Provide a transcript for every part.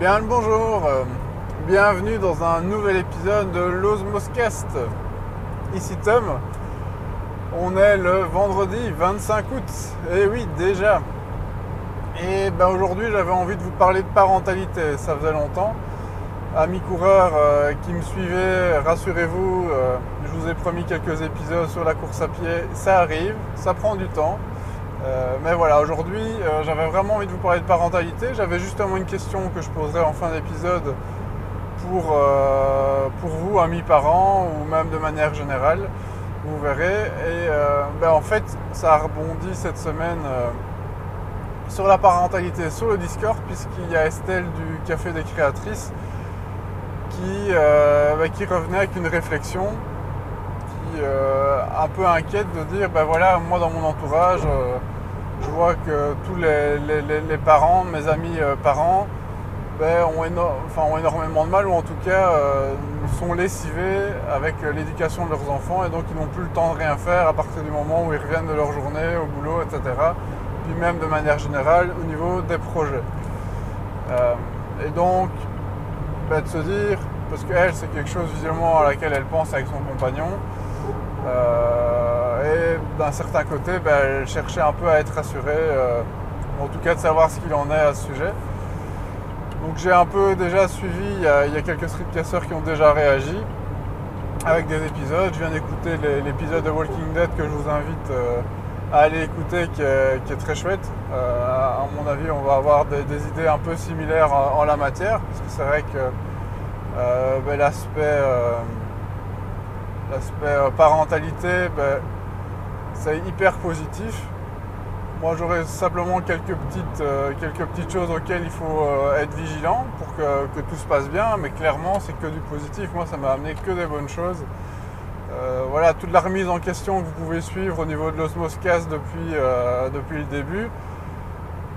Bien le bonjour, euh, bienvenue dans un nouvel épisode de l'Osmoscast. Ici Tom, on est le vendredi 25 août, et oui déjà. Et ben aujourd'hui j'avais envie de vous parler de parentalité, ça faisait longtemps. Amis coureurs euh, qui me suivaient, rassurez-vous, euh, je vous ai promis quelques épisodes sur la course à pied, ça arrive, ça prend du temps. Euh, mais voilà, aujourd'hui, euh, j'avais vraiment envie de vous parler de parentalité. J'avais justement une question que je poserai en fin d'épisode pour, euh, pour vous, amis parents, ou même de manière générale. Vous verrez. Et ben, en fait, ça a rebondi cette semaine sur la parentalité sur le Discord, puisqu'il y a Estelle du Café des Créatrices qui, ben, qui revenait avec une réflexion qui un peu inquiète de dire ben voilà, moi dans mon entourage, je vois que tous les, parents, mes amis euh, parents, ben, ont, énormément de mal ou en tout cas euh, sont lessivés avec l'éducation de leurs enfants et donc ils n'ont plus le temps de rien faire à partir du moment où ils reviennent de leur journée au boulot, etc. Puis même de manière générale au niveau des projets. Euh, et donc, ben, de se dire, parce qu'elle c'est quelque chose visuellement à laquelle elle pense avec son compagnon, d'un certain côté, ben, elle cherchait un peu à être rassurée, euh, en tout cas de savoir ce qu'il en est à ce sujet. Donc j'ai un peu déjà suivi, il y a, quelques streetcasseurs qui ont déjà réagi avec des épisodes. Je viens d'écouter l'épisode de Walking Dead que je vous invite euh, à aller écouter qui est, très chouette. Euh, à mon avis, on va avoir des, idées un peu similaires en, la matière, parce que c'est vrai que ben, l'aspect parentalité, ben, c'est hyper positif. Moi, j'aurais simplement quelques petites, euh, quelques petites choses auxquelles il faut euh, être vigilant pour que, tout se passe bien, mais clairement, c'est que du positif. Moi, ça m'a amené que des bonnes choses. Euh, voilà, toute la remise en question que vous pouvez suivre au niveau de l'Osmoscast depuis, depuis le début,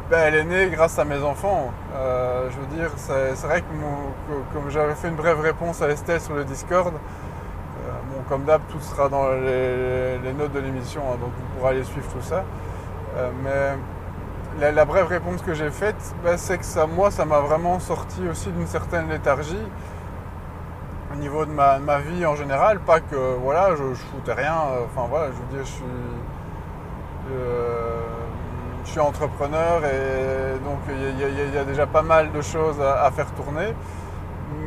ben, elle est née grâce à mes enfants. je veux dire, c'est vrai que, comme j'avais fait une brève réponse à Estelle sur le Discord, comme d'hab, tout sera dans les, notes de l'émission, hein, donc vous pourrez aller suivre tout ça. Euh, mais la, brève réponse que j'ai faite, bah, c'est que ça, moi, ça m'a vraiment sorti aussi d'une certaine léthargie au niveau de ma, vie en général. Pas que, voilà, je, foutais rien. Euh, enfin, voilà, je veux dire, je suis, euh, je suis entrepreneur et donc il y, a déjà pas mal de choses à faire tourner.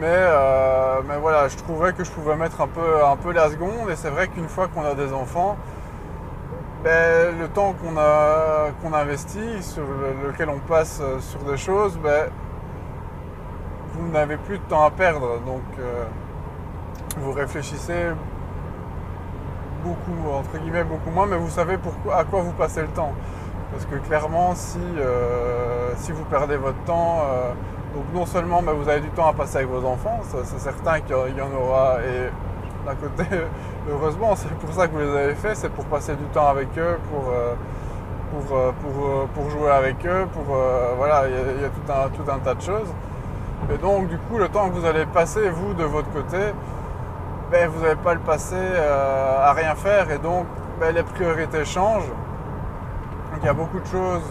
Euh, mais, voilà, je trouvais que je pouvais mettre un peu, un peu la seconde. Et c'est vrai qu'une fois qu'on a des enfants, ben, le temps qu'on qu'on investit, sur lequel on passe euh, sur des choses, ben, vous n'avez plus de temps à perdre. Donc euh, vous réfléchissez beaucoup, entre guillemets, beaucoup moins, mais vous savez pourquoi, à quoi vous passez le temps. Parce que clairement, si, si vous perdez votre temps, donc non seulement bah, vous avez du temps à passer avec vos enfants, c'est certain qu'il y en aura, et d'un côté, heureusement, c'est pour ça que vous les avez fait, c'est pour passer du temps avec eux, pour, euh, euh, euh, jouer avec eux, pour voilà, il y a, tout, un, tout un tas de choses. Et donc du coup, le temps que vous allez passer, vous, de votre côté, ben, vous n'allez pas le passer à rien faire, et donc ben, les priorités changent. Donc il y a beaucoup de choses.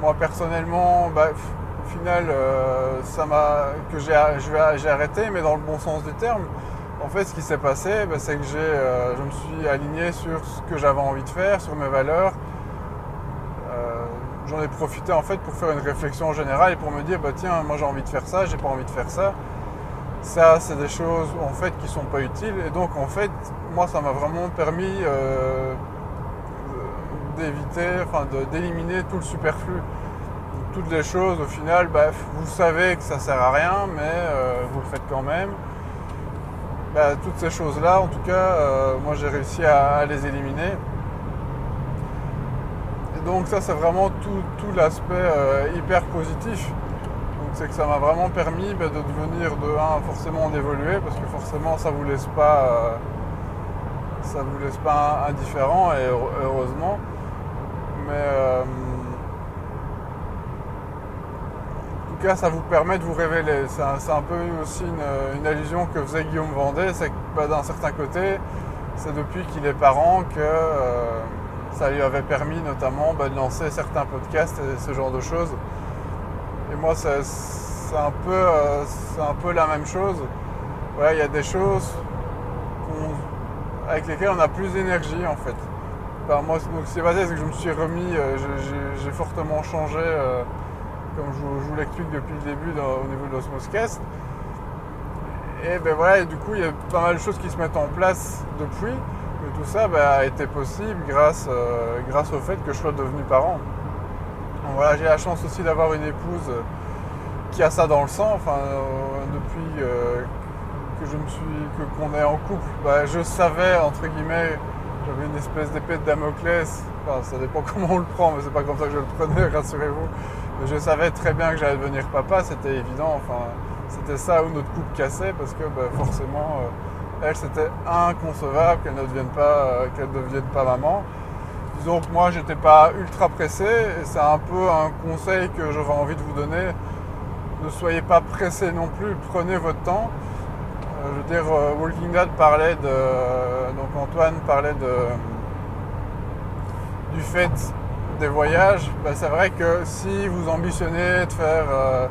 Moi personnellement, ben, final, euh, que j'ai arrêté, mais dans le bon sens du terme. En fait, ce qui s'est passé, bah, c'est que euh, je me suis aligné sur ce que j'avais envie de faire, sur mes valeurs. Euh, j'en ai profité en fait pour faire une réflexion générale et pour me dire, bah tiens, moi j'ai envie de faire ça, j'ai pas envie de faire ça. Ça, c'est des choses en fait qui sont pas utiles. Et donc en fait, moi, ça m'a vraiment permis d'éviter, enfin d'éliminer tout le superflu toutes les choses, au final, bah, vous savez que ça sert à rien, mais euh, vous le faites quand même. Bah, toutes ces choses-là, en tout cas, euh, moi j'ai réussi à, les éliminer. Et donc ça, c'est vraiment tout, l'aspect euh, hyper positif. Donc c'est que ça m'a vraiment permis bah, de devenir de un forcément d'évoluer, parce que forcément ça vous laisse pas, ça vous laisse pas indifférent, et heureusement. Mais tout cas, ça vous permet de vous révéler. C'est un, peu aussi une, allusion que faisait Guillaume Vendée, c'est que bah, d'un certain côté, c'est depuis qu'il est parent que euh, ça lui avait permis notamment bah, de lancer certains podcasts et ce genre de choses. Et moi, c'est un, peu, euh, un peu la même chose. Voilà, il y a des choses avec lesquelles on a plus d'énergie en fait. moi, ce qui s'est c'est que je me suis remis, euh, j'ai, fortement changé, comme je, vous l'explique depuis le début au niveau de l'Osmoscast. Et ben voilà, du coup, il y a pas mal de choses qui se mettent en place depuis. Tout ça ben, a été possible grâce, grâce au fait que je sois devenu parent voilà, j'ai la chance aussi d'avoir une épouse qui a ça dans le sang. Enfin, euh, depuis euh, que je me suis, qu'on est en couple, bah, je savais entre guillemets, j'avais une espèce d'épée de Damoclès. Enfin, ça dépend comment on le prend, mais c'est pas comme ça que je le prenais, rassurez-vous. Je savais très bien que j'allais devenir papa, c'était évident. Enfin, c'était ça où notre couple cassait parce que bah, forcément, euh, elle, c'était inconcevable qu'elle ne devienne pas, qu'elle ne devienne pas maman. Disons que moi, j'étais pas ultra pressé et c'est un peu un conseil que j'aurais envie de vous donner. Ne soyez pas pressé non plus, prenez votre temps. Euh, je veux dire, euh, Walking Dead parlait de. Donc Antoine parlait de. du fait des voyages. Ben, c'est vrai que si vous ambitionnez de faire euh,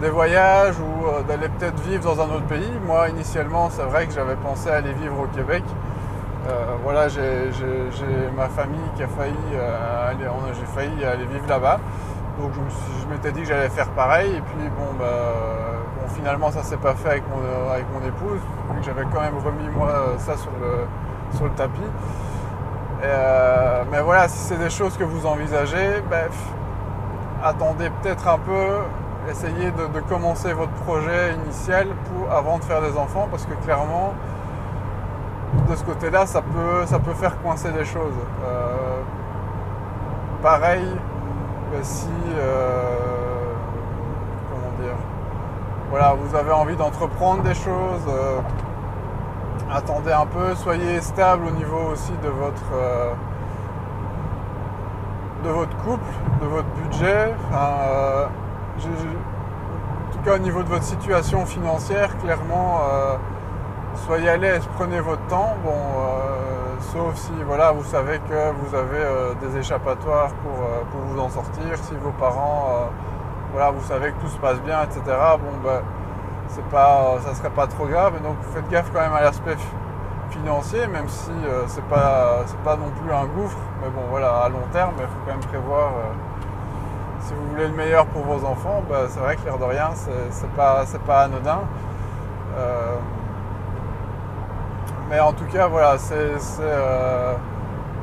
des voyages ou d'aller peut-être vivre dans un autre pays, moi initialement, c'est vrai que j'avais pensé aller vivre au Québec. Euh, voilà, j'ai ma famille qui a failli euh, aller, failli aller vivre là-bas. Donc je m'étais dit que j'allais faire pareil. Et puis bon, bah, finalement ça s'est pas fait avec mon, épouse, vu que j'avais quand même remis moi ça sur le tapis. Euh, mais voilà, si c'est des choses que vous envisagez, ben, attendez peut-être un peu, essayez de, commencer votre projet initial avant de faire des enfants, parce que clairement, de ce côté-là, ça peut, ça peut faire coincer des choses. Euh, pareil, si, euh, voilà, vous avez envie d'entreprendre des choses, attendez un peu, soyez stable au niveau aussi de votre, votre couple, de votre budget. en tout cas, au niveau de votre situation financière, clairement soyez à l'aise, prenez votre temps. Bon, euh, sauf si voilà, vous savez que vous avez euh, des échappatoires pour, euh, pour, vous en sortir, si vos parents, voilà, vous savez que tout se passe bien, etc. Bon, ben, c'est pas, ça serait pas trop grave. Donc, faites gaffe quand même à l'aspect financier, même si c'est pas, c'est pas non plus un gouffre. Mais bon, voilà, à long terme, il faut quand même prévoir. si vous voulez le meilleur pour vos enfants, ben, c'est vrai que l'air de rien, c'est pas, pas anodin. Mais en tout cas, voilà, c'est, euh,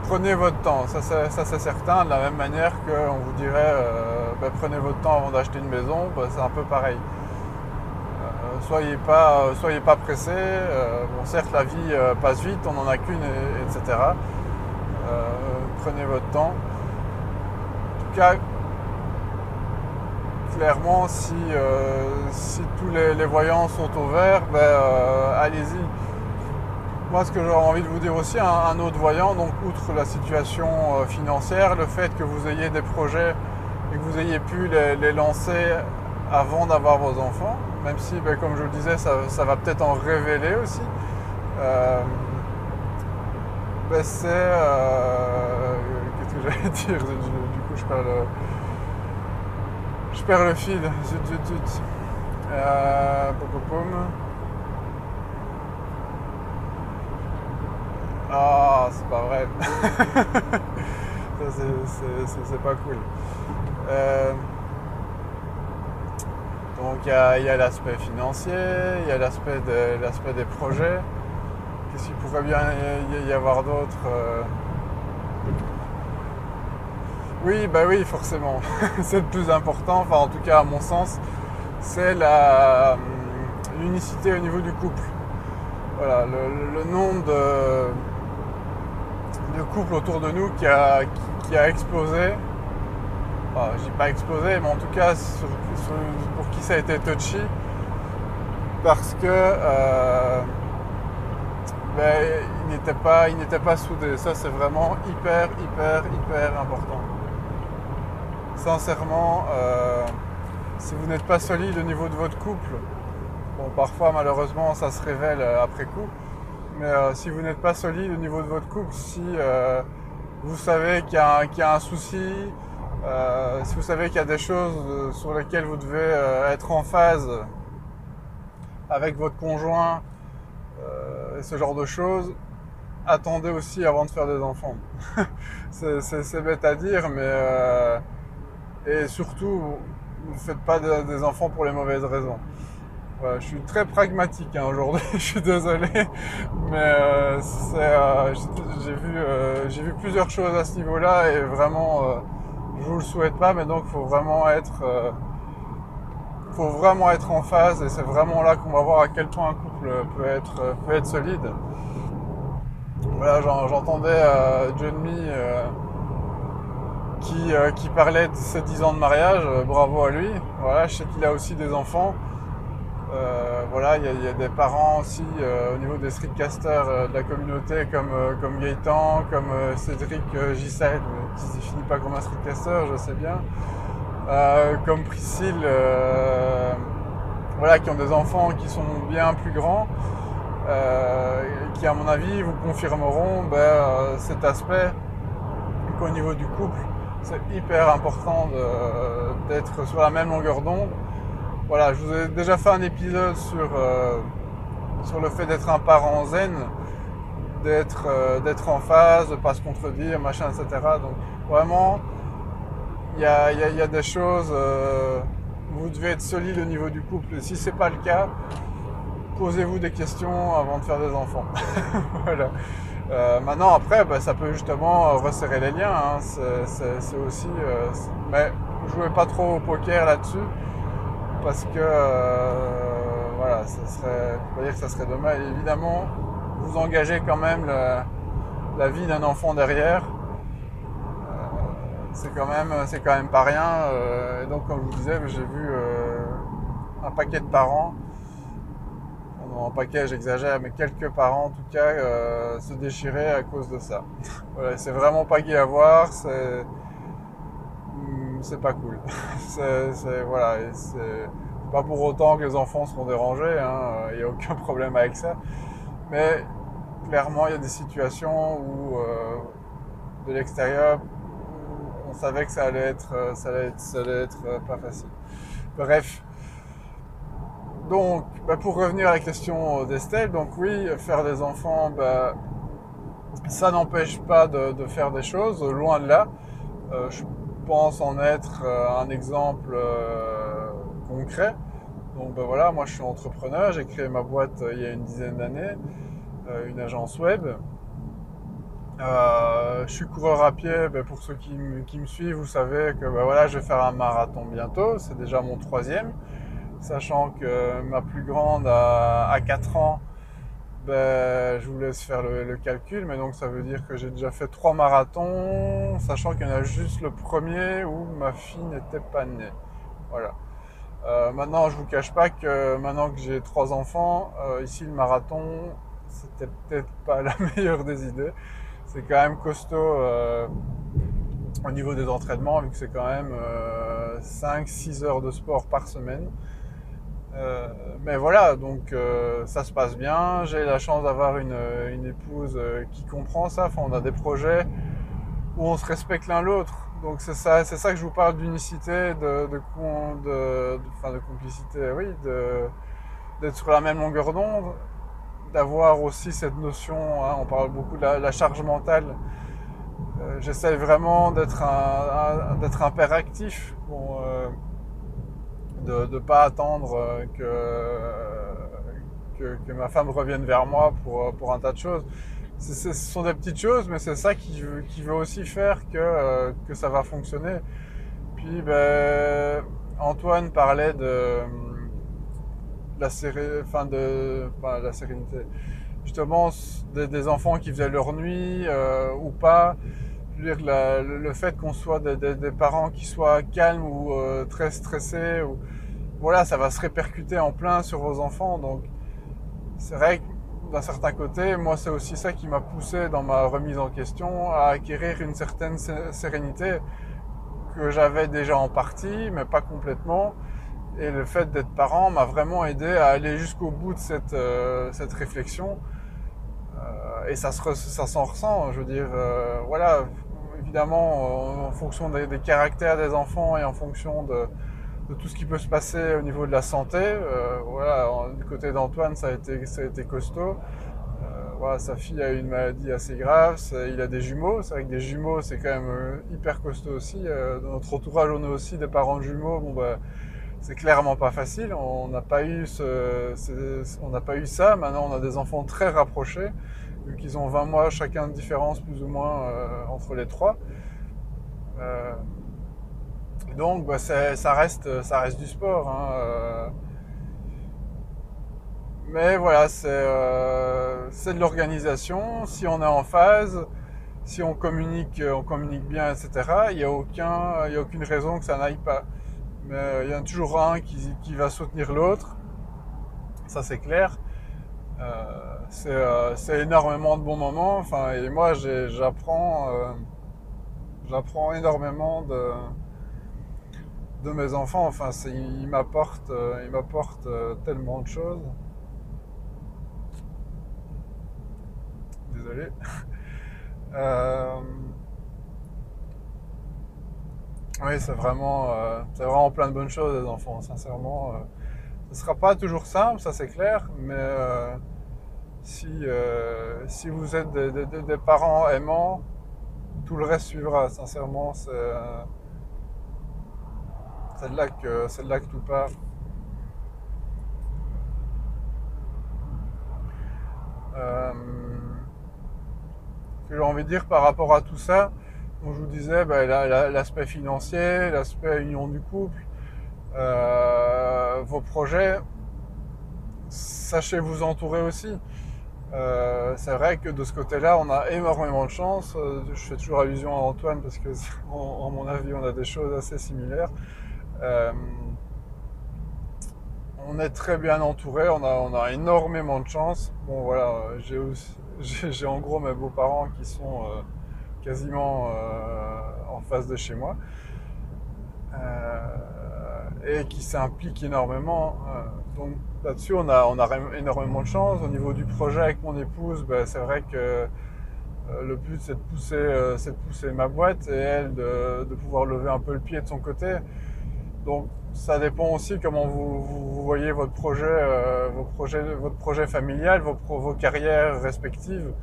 prenez votre temps, ça c'est, certain. De la même manière qu'on vous dirait euh, ben, prenez votre temps avant d'acheter une maison, ben, c'est un peu pareil. Euh, soyez pas, soyez pas pressés. bon, certes, la vie passe vite, on n'en a qu'une, etc. prenez votre temps. En tout cas, clairement, si, si tous les, voyants sont au vert, ben, allez-y. Moi, ce que j'aurais envie de vous dire aussi, un, autre voyant, donc outre la situation euh, financière, le fait que vous ayez des projets et que vous ayez pu les, lancer avant d'avoir vos enfants, même si, ben, comme je le disais, ça, va peut-être en révéler aussi. Euh, ben, c'est. Euh, qu'est-ce que j'allais dire? Du, coup, je perds le. Je perds le fil. Zut, zut, zut. Ah, c'est pas vrai. c'est pas cool. Euh, donc il y a, l'aspect financier, il y a l'aspect de, des projets. Qu'est-ce qu'il pourrait bien y, avoir d'autre euh? Oui, bah oui, forcément. c'est le plus important, enfin en tout cas à mon sens, c'est l'unicité au niveau du couple. Voilà, le nombre de de couple autour de nous qui a, qui, a explosé. Enfin, j'ai pas explosé, mais en tout cas pour qui ça a été touchy. Parce que euh, ben, il n'était pas, pas soudé. Ça c'est vraiment hyper, hyper, hyper important. Sincèrement, euh, si vous n'êtes pas solide au niveau de votre couple, bon parfois malheureusement ça se révèle après coup mais euh, si vous n'êtes pas solide au niveau de votre couple, si euh, vous savez qu'il y, a un souci, Euh, si vous savez qu'il y a des choses euh, sur lesquelles vous devez euh, être en phase avec votre conjoint et ce genre de choses, attendez aussi avant de faire des enfants. c'est bête à dire, mais et surtout, ne faites pas des enfants pour les mauvaises raisons. je suis très pragmatique hein, aujourd'hui, je suis désolé, mais j'ai vu, plusieurs choses à ce niveau-là et vraiment souhaite pas, mais donc faut vraiment être, euh, faut vraiment être en phase et c'est vraiment là qu'on va voir à quel point un couple peut être, euh, peut être solide. Voilà, j'entendais euh, John qui, qui parlait de ses 10 ans de mariage, bravo à lui. Voilà, je sais qu'il a aussi des enfants. Voilà, il y, a des parents aussi au niveau des streetcasters de la communauté comme, comme Gaëtan, comme Cédric Gisèle, qui ne finit pas comme un streetcaster, je sais bien. Euh, comme Priscille, euh, voilà, qui ont des enfants qui sont bien plus grands, euh, qui à mon avis vous confirmeront ben, cet aspect qu'au niveau du couple, c'est hyper important d'être sur la même longueur d'onde. Voilà, je vous ai déjà fait un épisode sur, sur le fait d'être un parent zen d'être euh, d'être en phase, de pas se contredire, machin, etc. Donc vraiment, il y a, y a, des choses, euh, vous devez être solide au niveau du couple. Et si c'est pas le cas, posez-vous des questions avant de faire des enfants. voilà. Euh, maintenant, après, bah, ça peut justement resserrer les liens. Hein. C'est aussi. mais jouez pas trop au poker là-dessus. Parce que. voilà, ça serait. Faut dire que ça serait dommage. Évidemment, vous engagez quand même la vie d'un enfant derrière. Euh, c'est quand même c'est quand même pas rien. Euh, et donc comme je vous disais, j'ai vu euh, un paquet de parents, un paquet j'exagère, mais quelques parents en tout cas se déchirer à cause de ça. voilà, c'est vraiment pas gai à voir, c'est c'est pas cool. c'est voilà, c'est pas pour autant que les enfants seront dérangés, hein, il n'y a aucun problème avec ça. Mais clairement, il y a des situations où, euh, de l'extérieur, on savait que ça allait être, euh, ça allait être, ça allait être euh, pas facile. Bref. Donc, bah, pour revenir à la question d'Estelle, donc oui, faire des enfants, bah, ça n'empêche pas de, faire des choses, loin de là. Pense en être un exemple concret. Donc ben voilà, moi je suis entrepreneur, j'ai créé ma boîte il y a une dizaine d'années. Euh, une agence web. Euh, je suis coureur à pied, ben, pour ceux qui, me suivent, vous savez que ben, voilà, je vais faire un marathon bientôt, c'est déjà mon troisième, sachant que ma plus grande a, 4 ans, ben, je vous laisse faire le, calcul, mais donc ça veut dire que j'ai déjà fait trois marathons, sachant qu'il y en a juste le premier où ma fille n'était pas née. Voilà. Euh, maintenant, je vous cache pas que maintenant que j'ai trois enfants, ici le marathon, c'était peut-être pas la meilleure des idées. C'est quand même costaud euh, au niveau des entraînements, vu que c'est quand même 5-6 euh, heures de sport par semaine. Euh, mais voilà, donc ça se passe bien. J'ai la chance d'avoir une, épouse qui comprend ça. Enfin, on a des projets où on se respecte l'un l'autre. Donc c'est ça, c'est ça que je vous parle d'unicité, de, complicité, oui, d'être sur la même longueur d'onde d'avoir aussi cette notion, hein, on parle beaucoup de la, charge mentale. Euh, j'essaie vraiment d'être un, d'être un père actif, euh, de ne pas attendre euh, que, que, ma femme revienne vers moi pour, pour un tas de choses. ce sont des petites choses, mais c'est ça qui, qui, veut aussi faire que, que ça va fonctionner. Puis ben, Antoine parlait de la, de, la sérénité. Justement, des, enfants qui faisaient leur nuit euh, ou pas. dire, le fait qu'on soit des, parents qui soient calmes ou euh, très stressés, ou, voilà, ça va se répercuter en plein sur vos enfants. Donc, c'est vrai que d'un certain côté, moi, c'est aussi ça qui m'a poussé dans ma remise en question à acquérir une certaine sérénité que j'avais déjà en partie, mais pas complètement. Et le fait d'être parent m'a vraiment aidé à aller jusqu'au bout de cette, euh, cette réflexion. Euh, et ça, se ça s'en ressent, je veux dire, euh, voilà, évidemment, en fonction des, caractères des enfants et en fonction de, tout ce qui peut se passer au niveau de la santé. voilà, du côté d'Antoine, ça a été, ça a été costaud. Voilà, sa fille a une maladie assez grave, il a des jumeaux. C'est vrai que des jumeaux, c'est quand même hyper costaud aussi. dans notre entourage, on a aussi des parents jumeaux. Bon, bah, c'est clairement pas facile. On n'a pas eu on n'a pas eu ça. Maintenant, on a des enfants très rapprochés, vu qu'ils ont 20 mois chacun de différence plus ou moins euh, entre les trois. Euh, donc, bah, ça reste, du sport. Hein, euh. mais voilà, c'est de l'organisation. Si on est en phase, si on communique, on communique bien, etc. Il n'y a aucune raison que ça n'aille pas mais euh, il y en a toujours un qui, va soutenir l'autre. Ça, c'est clair. Euh, euh, c'est énormément de bons moments. Et moi, j'apprends j'apprends énormément de, de mes enfants. Enfin, ils m'apportent ils m'apportent tellement de choses. Désolé. Oui, c'est vraiment, euh, c'est vraiment plein de bonnes choses, les enfants, sincèrement. Euh, ce ne sera pas toujours simple, ça c'est clair, mais euh, si, vous êtes des, parents aimants, tout le reste suivra, sincèrement. C'est, de là que, c'est de là que tout part. ce que j'ai envie de dire par rapport à tout ça, je vous disais, ben, l'aspect financier, l'aspect union du couple, euh, vos projets, sachez vous entourer aussi. Euh, c'est vrai que de ce côté-là, on a énormément de chance. Euh, je fais toujours allusion à Antoine parce que, en, mon avis, on a des choses assez similaires. On est très bien entouré, on a, énormément de chance. Bon, voilà, j'ai en gros mes beaux-parents qui sont quasiment euh, en face de chez moi, euh, et qui s'implique énormément. Euh, donc là-dessus, on a, énormément de chance. Au niveau du projet avec mon épouse, ben, c'est vrai que le but c'est de pousser de pousser ma boîte et elle de, pouvoir lever un peu le pied de son côté donc ça dépend aussi comment vous, voyez votre projet projets votre projet familial vos, carrières respectives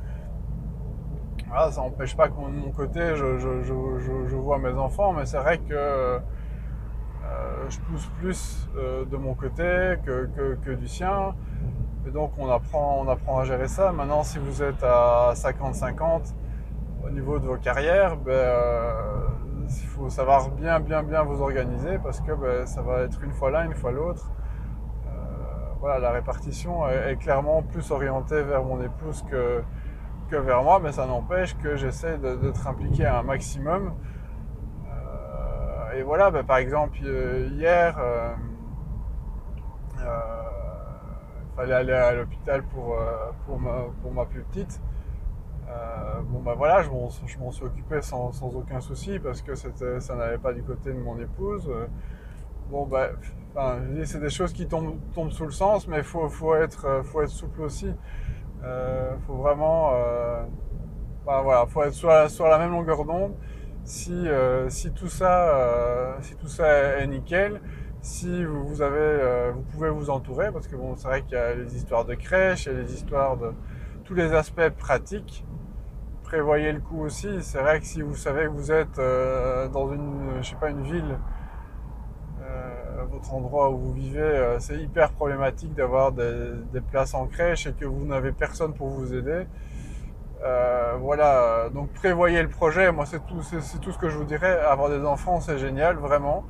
ça n'empêche pas que de mon côté, je, vois mes enfants, mais c'est vrai que euh, je pousse plus euh, de mon côté que, du sien. Et donc on apprend, on apprend à gérer ça. Maintenant, si vous êtes à 50-50 au niveau de vos carrières, ben, euh, il faut savoir bien, bien, bien vous organiser parce que ben, ça va être une fois l'un, une fois l'autre. voilà, la répartition est, clairement plus orientée vers mon épouse que, vers moi, mais ça n'empêche que j'essaie d'être impliqué à un maximum. Euh, et voilà, bah, par exemple, euh, hier, euh, il fallait aller à l'hôpital pour, ma, pour ma plus petite. Bon bah voilà, je m'en suis occupé sans, sans, aucun souci parce que ça n'allait pas du côté de mon épouse. Bon bah, c'est des choses qui tombent, tombent, sous le sens, mais faut, faut, être, faut être souple aussi. Euh, faut vraiment, euh, bah, voilà, faut être sur la, sur la même longueur d'onde. Si, euh, si tout ça, si tout ça est nickel, si vous, avez, vous pouvez vous entourer, parce que bon, c'est vrai qu'il y a les histoires de crèche, il y a les histoires de tous les aspects pratiques. Prévoyez le coup aussi. C'est vrai que si vous savez que vous êtes dans une, je sais pas, une ville votre endroit où vous vivez, euh, c'est hyper problématique d'avoir des, places en crèche et que vous n'avez personne pour vous aider. Euh, voilà, donc prévoyez le projet. Moi, c'est tout, c'est, tout ce que je vous dirais. Avoir des enfants, c'est génial, vraiment.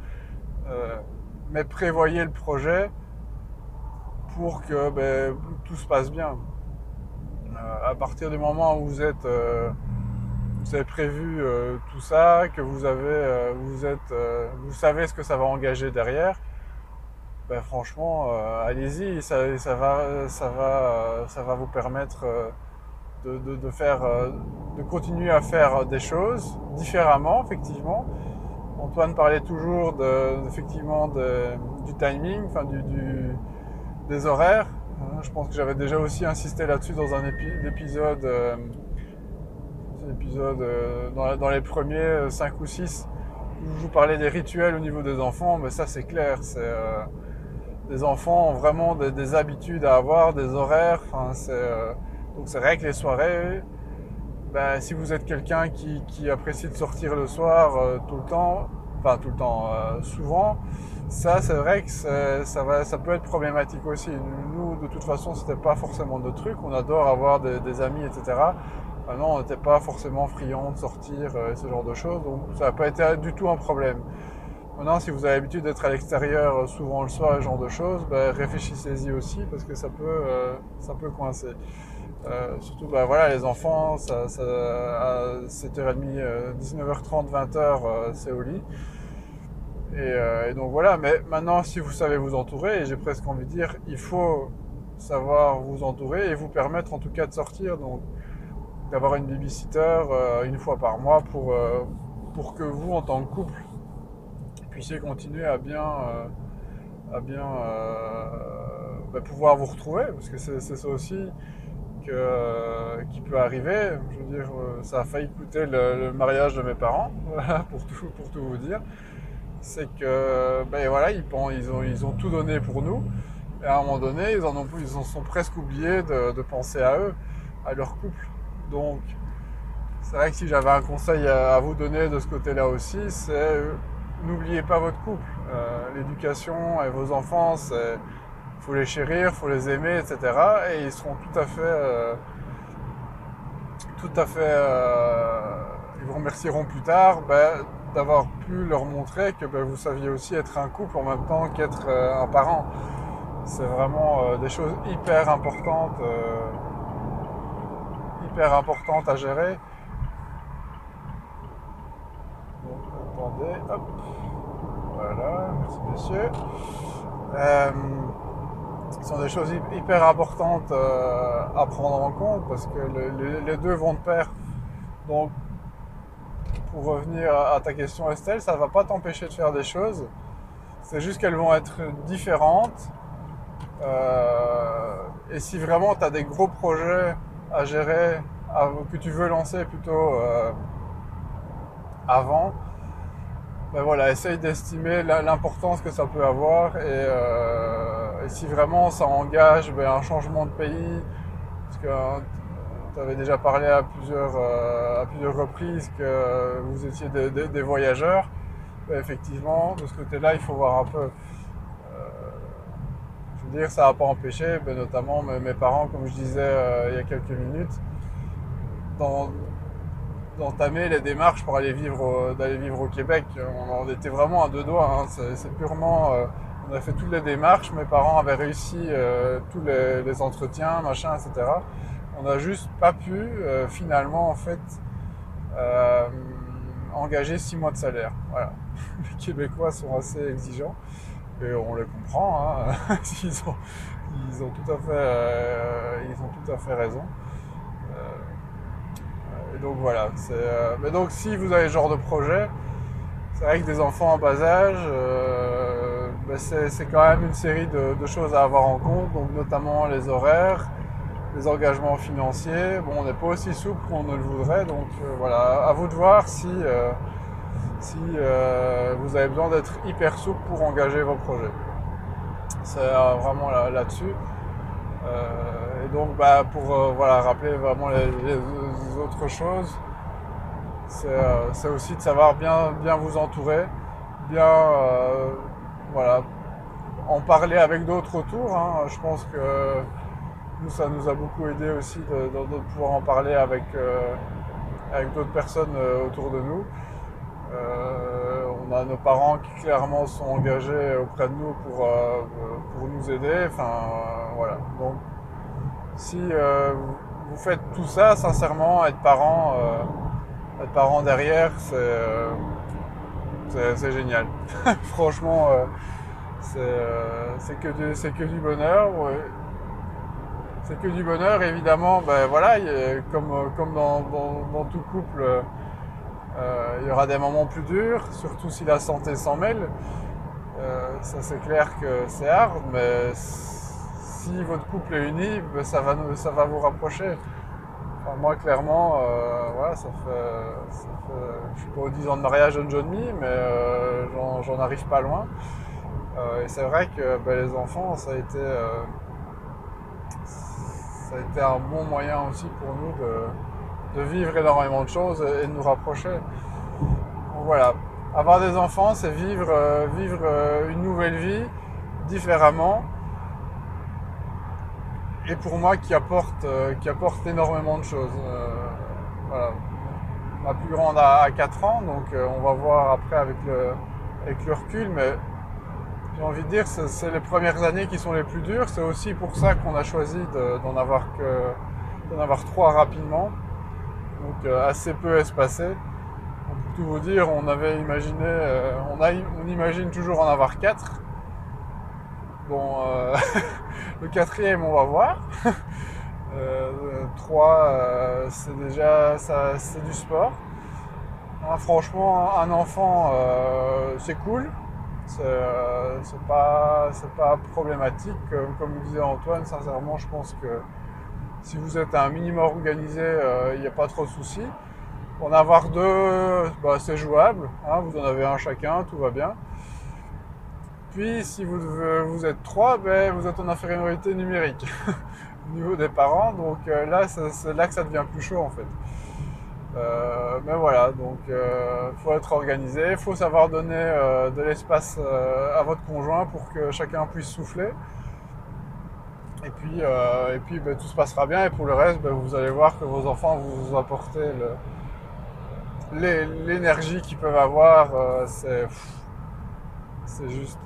Euh, mais prévoyez le projet pour que ben, tout se passe bien. À partir du moment où vous êtes vous avez prévu tout ça, que vous avez, vous êtes, vous savez ce que ça va engager derrière, ben, franchement, euh, allez-y, ça, va, ça, va, ça va vous permettre euh, de, faire, euh, de continuer à faire des choses différemment, effectivement. Antoine parlait toujours de, effectivement du timing, enfin du, des horaires. Je pense que j'avais déjà aussi insisté là-dessus dans un épisode épisode dans, les premiers 5 ou 6 où je vous parlais des rituels au niveau des enfants, mais ça c'est clair, c'est des enfants ont vraiment des, habitudes à avoir, des horaires. Donc c'est vrai que les soirées, ben, si vous êtes quelqu'un qui, apprécie de sortir le soir tout le temps, enfin tout le temps, souvent, ça, c'est vrai que ça, va, ça peut être problématique aussi. Nous, de toute façon, c'était pas forcément notre truc. On adore avoir des, amis, etc. Maintenant, on n'était pas forcément friand de sortir euh, ce genre de choses, donc ça n'a pas été du tout un problème. Maintenant, si vous avez l'habitude d'être à l'extérieur euh, souvent le soir, ce genre de choses, ben, réfléchissez-y aussi parce que ça peut, euh, ça peut coincer. surtout, ben, voilà, les enfants, ça, ça, à 7h30, 19h30, 20h, c'est au lit. Euh, et, donc voilà, mais maintenant si vous savez vous entourer, et j'ai presque envie de dire, il faut savoir vous entourer et vous permettre en tout cas de sortir, donc d'avoir une babysitter euh, une fois par mois pour, euh, pour que vous en tant que couple puissiez continuer à bien, à bien bah, pouvoir vous retrouver, parce que c'est ça aussi que, qui peut arriver. Je veux dire, ça a failli coûter le, mariage de mes parents, pour tout, pour tout vous dire c'est que ben voilà, ils, ont, ils ont tout donné pour nous. Et à un moment donné, ils en, ont, ils en sont presque oubliés de, penser à eux, à leur couple. Donc, c'est vrai que si j'avais un conseil à, vous donner de ce côté-là aussi, c'est euh, n'oubliez pas votre couple. Euh, l'éducation et vos enfants, il faut les chérir, faut les aimer, etc. Et ils seront tout à fait, euh, tout à fait, ils vous remercieront plus tard. Ben, d'avoir pu leur montrer que ben, vous saviez aussi être un couple en même temps qu'être euh, un parent. C'est vraiment euh, des choses hyper importantes, euh, hyper importantes à gérer. Donc, attendez, hop, voilà, merci messieurs. ce sont des choses hyper importantes à prendre en compte parce que les deux vont de pair. Donc pour revenir à ta question Estelle, ça ne va pas t'empêcher de faire des choses. C'est juste qu'elles vont être différentes. Euh, et si vraiment tu as des gros projets à gérer, que tu veux lancer plutôt euh, avant, ben voilà, essaye d'estimer l'importance que ça peut avoir. Et, euh, si vraiment ça engage ben, un changement de pays, parce que tu avais déjà parlé à plusieurs, euh, à plusieurs reprises que vous étiez des, voyageurs. effectivement, de ce côté-là, il faut voir un peu. Euh, je veux dire, ça n'a pas empêché, notamment mes, parents, comme je disais euh, il y a quelques minutes, d'entamer les démarches pour aller vivre, d'aller vivre au Québec. On, était vraiment à deux doigts. Hein. Purement. on a fait toutes les démarches. Mes parents avaient réussi tous les, les entretiens, machin, etc on n'a juste pas pu euh, finalement en fait euh, engager six mois de salaire. Voilà. Les Québécois sont assez exigeants et on les comprend. Ils, ont, tout à fait, euh, raison. et donc voilà. mais donc si vous avez ce genre de projet, c'est vrai que des enfants en bas âge, ben, c'est quand même une série de, de, choses à avoir en compte, donc notamment les horaires, les engagements financiers. Bon, on n'est pas aussi souple qu'on ne le voudrait, donc euh, voilà, à vous de voir si, euh, si euh, vous avez besoin d'être hyper souple pour engager vos projets. C'est vraiment là-dessus. et donc, bah, pour voilà, rappeler vraiment les, autres choses, c'est aussi de savoir bien, bien vous entourer, bien voilà, en parler avec d'autres autour. Hein. Je pense que nous, ça nous a beaucoup aidé aussi de, pouvoir en parler avec, euh, avec d'autres personnes euh, autour de nous. Euh, on a nos parents qui clairement sont engagés auprès de nous pour, nous aider. Enfin, voilà. Donc, si vous faites tout ça, sincèrement, être parent, être parent derrière, c'est génial. Franchement, c'est que, que, du bonheur c'est que du bonheur. Évidemment, ben voilà, comme, comme dans, tout couple, euh, il y aura des moments plus durs, surtout si la santé s'en mêle. Euh, ça c'est clair que c'est hard, mais si votre couple est uni, ben, ça, va, ça va vous rapprocher. moi, clairement, voilà, ça fait, je suis pas aux 10 ans de mariage de John Me, mais j'en arrive pas loin. et c'est vrai que ben, les enfants, ça a été ça a été un bon moyen aussi pour nous de, vivre énormément de choses et de nous rapprocher. Voilà, avoir des enfants, c'est vivre, euh, vivre euh, une nouvelle vie différemment. Et pour moi, qui apporte, euh, qui apporte énormément de choses. Ma plus grande a 4 ans, donc on va voir après avec le, avec le recul, mais j'ai envie de dire, c'est les premières années qui sont les plus dures. C'est aussi pour ça qu'on a choisi d'en avoir que d'en avoir trois rapidement, donc euh, assez peu espacés. Pour tout vous dire, on avait imaginé, euh, on, a, on imagine toujours en avoir quatre. Bon, euh, le quatrième, on va voir. trois, c'est déjà, c'est du sport. Hein, franchement, un enfant, c'est cool euh, c'est pas, pas problématique. Comme, disait Antoine, sincèrement, je pense que si vous êtes un minimum organisé, euh, il n'y a pas trop de soucis. En avoir deux, bah, c'est jouable. Hein, vous en avez un chacun, tout va bien. Puis, si vous, vous êtes trois, ben, vous êtes en infériorité numérique au niveau des parents. Donc euh, là, c'est là que ça devient plus chaud en fait. Euh, mais voilà, donc il euh, faut être organisé, il faut savoir donner euh, de l'espace à votre conjoint pour que chacun puisse souffler. Et puis, et puis ben, tout se passera bien. Et pour le reste, ben, vous allez voir que vos enfants vous apporter l'énergie qu'ils peuvent avoir. c'est juste,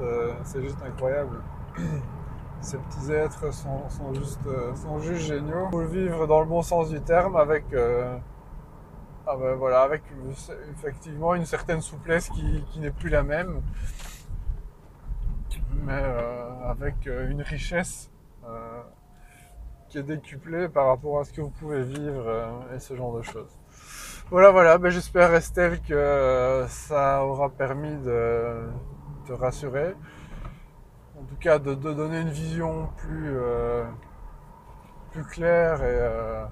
juste incroyable. Ces petits êtres sont, sont, juste, sont juste géniaux. Faut le vivre dans le bon sens du terme avec ah ben voilà, avec effectivement une certaine souplesse qui, n'est plus la même, mais euh, avec euh, une richesse euh, qui est décuplée par rapport à ce que vous pouvez vivre et ce genre de choses. Voilà, voilà, ben j'espère Estelle que ça aura permis de te rassurer, en tout cas de, donner une vision plus, plus claire et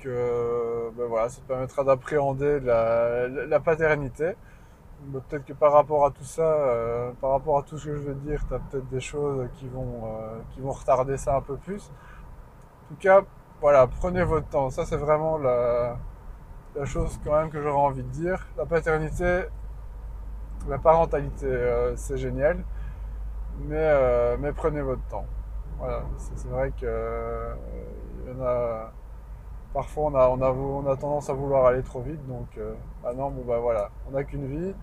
que ben voilà, ça te permettra d'appréhender la, paternité. peut-être que par rapport à tout ça, euh, par rapport à tout ce que je veux dire, tu as peut-être des choses qui vont, euh, qui vont retarder ça un peu plus. En tout cas, voilà, prenez votre temps. Ça, c'est vraiment la, chose quand même que j'aurais envie de dire. La paternité, la parentalité, euh, c'est génial, mais, mais prenez votre temps. Voilà, c'est vrai que y en a parfois on a, tendance à vouloir aller trop vite. Donc euh, ah non, bon bah voilà, on n'a qu'une vie.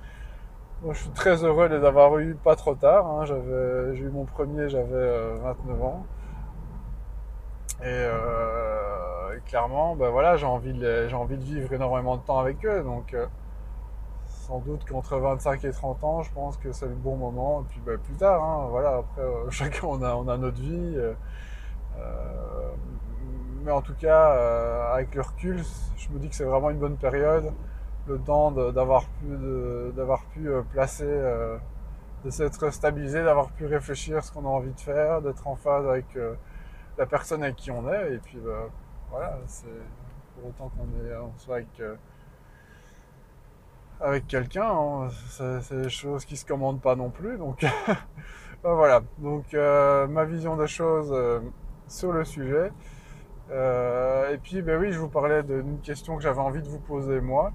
Je suis très heureux de les avoir eu pas trop tard. Hein. J'ai eu mon premier, j'avais 29 euh, ans. Euh, et, clairement, bah voilà, j'ai envie, de, vivre énormément de temps avec eux. Donc sans doute qu'entre 25 et 30 ans, je pense que c'est le bon moment. Et puis bah, plus tard, hein, voilà, après chacun on a notre vie mais en tout cas, euh, avec le recul, je me dis que c'est vraiment une bonne période, le temps d'avoir pu, d'avoir pu euh, placer, euh, de s'être stabilisé, d'avoir pu réfléchir ce qu'on a envie de faire, d'être en phase avec la personne avec qui on est, et puis bah, voilà, c'est pour autant qu'on soit avec avec quelqu'un, hein, c'est des choses qui se commandent pas non plus, donc bah, voilà. Donc ma vision des choses sur le sujet. Euh, et puis, ben oui, je vous parlais d'une question que j'avais envie de vous poser moi,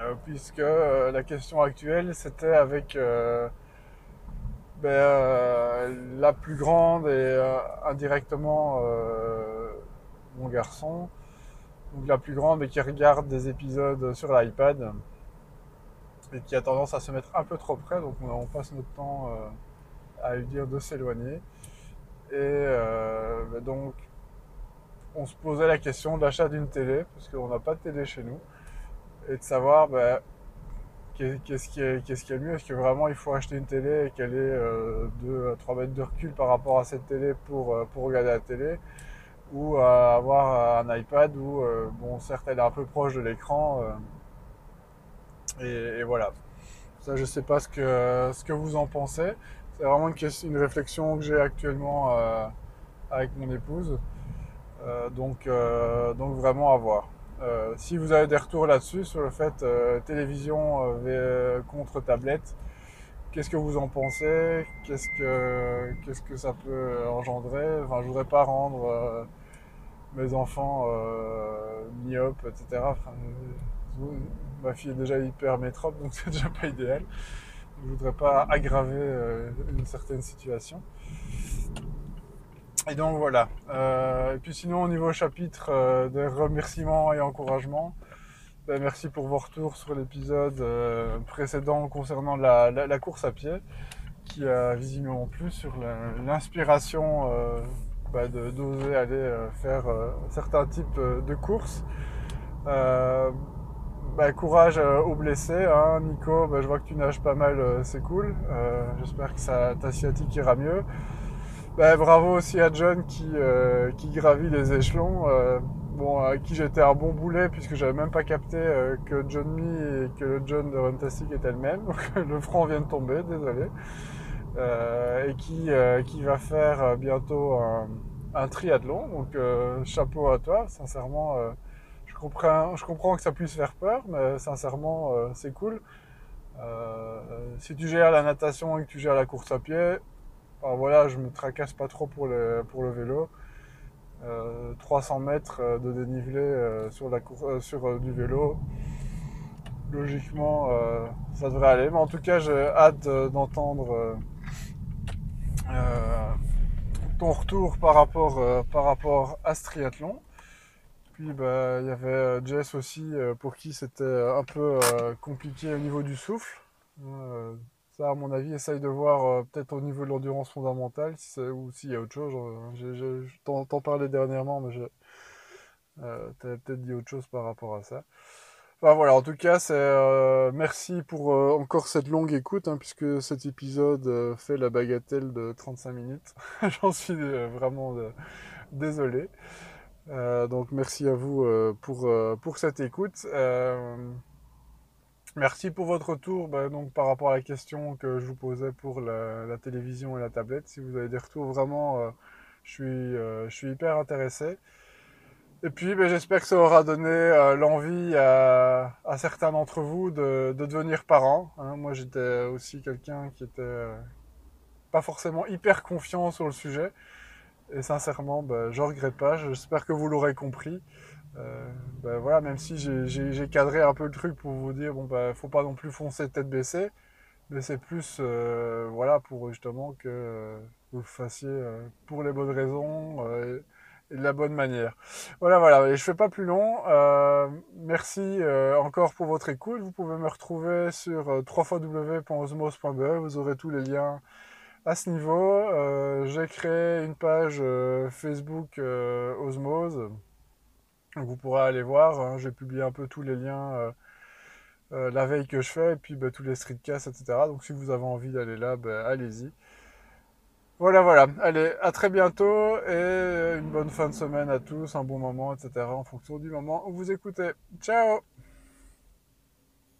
euh, puisque euh, la question actuelle, c'était avec ben, la plus grande et indirectement mon garçon, donc la plus grande et qui regarde des épisodes sur l'iPad et qui a tendance à se mettre un peu trop près, donc on, passe notre temps à lui dire de s'éloigner. Et ben donc on se posait la question de l'achat d'une télé, parce qu'on n'a pas de télé chez nous, et de savoir bah, qu'est-ce qui, est, mieux? Est-ce que vraiment il faut acheter une télé et qu'elle est 2 à 3 mètres de recul par rapport à cette télé pour, euh, pour regarder la télé? Ou avoir un iPad où, euh, bon, certes, elle est un peu proche de l'écran. Euh, et, voilà. Ça, je sais pas ce que, vous en pensez. C'est vraiment une réflexion que j'ai actuellement avec mon épouse. Donc, donc vraiment à voir. si vous avez des retours là-dessus, sur le fait télévision contre tablette, qu'est-ce que vous en pensez? Qu'est-ce que, qu'est-ce que ça peut engendrer? Enfin, je voudrais pas rendre mes enfants euh, myopes, etc. ma fille est déjà hyper métrope, donc c'est déjà pas idéal. Je voudrais pas aggraver euh, une certaine situation. Et donc voilà. Euh, et puis sinon au niveau chapitre euh, des remerciements et encouragements, ben, merci pour vos retours sur l'épisode précédent concernant la, course à pied, qui a visiblement plus sur l'inspiration bah, d'oser aller euh, faire euh, certains types euh, de courses. Bah, courage aux blessés, hein. Nico. Je vois que tu nages pas mal, c'est cool. J'espère que ta sciatique ira mieux. Bravo aussi à John qui, qui gravit les échelons. bon, à qui j'étais un bon boulet puisque j'avais même pas capté que John Me et que le John de Runtastic était le même. le front vient de tomber, désolé. Euh, et qui, euh, qui va faire euh, bientôt un, un triathlon. Donc chapeau à toi, sincèrement. je, comprends, je comprends que ça puisse faire peur, mais sincèrement, c'est cool. si tu gères la natation et que tu gères la course à pied, ben voilà, je me tracasse pas trop pour le, pour le vélo. 300 mètres de dénivelé sur, la sur du vélo, logiquement, ça devrait aller. Mais en tout cas, j'ai hâte d'entendre euh, ton retour par rapport, euh, par rapport à ce triathlon. Puis bah, il y avait euh, Jess aussi pour qui c'était un peu compliqué au niveau du souffle. Ça, à mon avis, essaye de voir peut-être au niveau de l'endurance fondamentale si ou s'il y a autre chose. Je t'en parlais dernièrement, mais tu avais peut-être dit autre chose par rapport à ça. Bah, voilà, en tout cas, euh, merci pour euh, encore cette longue écoute, hein, puisque cet épisode euh, fait la bagatelle de 35 minutes. J'en suis vraiment désolé. donc merci à vous pour, pour cette écoute. Merci pour votre retour bah, donc, par rapport à la question que je vous posais pour la, télévision et la tablette. Si vous avez des retours, vraiment, je, suis, je suis hyper intéressé. Et puis ben, j'espère que ça aura donné euh, l'envie à, certains d'entre vous de, devenir parents. Hein. Moi j'étais aussi quelqu'un qui était euh, pas forcément hyper confiant sur le sujet. Et sincèrement, ben, je regrette pas. J'espère que vous l'aurez compris. Euh, ben, voilà, même si j'ai cadré un peu le truc pour vous dire, bon, ben, faut pas non plus foncer tête baissée. Mais c'est plus, voilà, pour justement que vous le fassiez pour les bonnes raisons de la bonne manière. Voilà, voilà, et je fais pas plus long. Euh, merci euh, encore pour votre écoute. Vous pouvez me retrouver sur euh, www.osmos.be. Vous aurez tous les liens à ce niveau. J'ai créé une page Facebook Osmose. Vous pourrez aller voir. Hein. J'ai publié un peu tous les liens la veille que je fais et puis bah, tous les streetcasts, etc. Donc si vous avez envie d'aller là, bah, allez-y. Voilà, voilà. Allez, à très bientôt et une bonne fin de semaine à tous, un bon moment, etc. en fonction du moment où vous écoutez. Ciao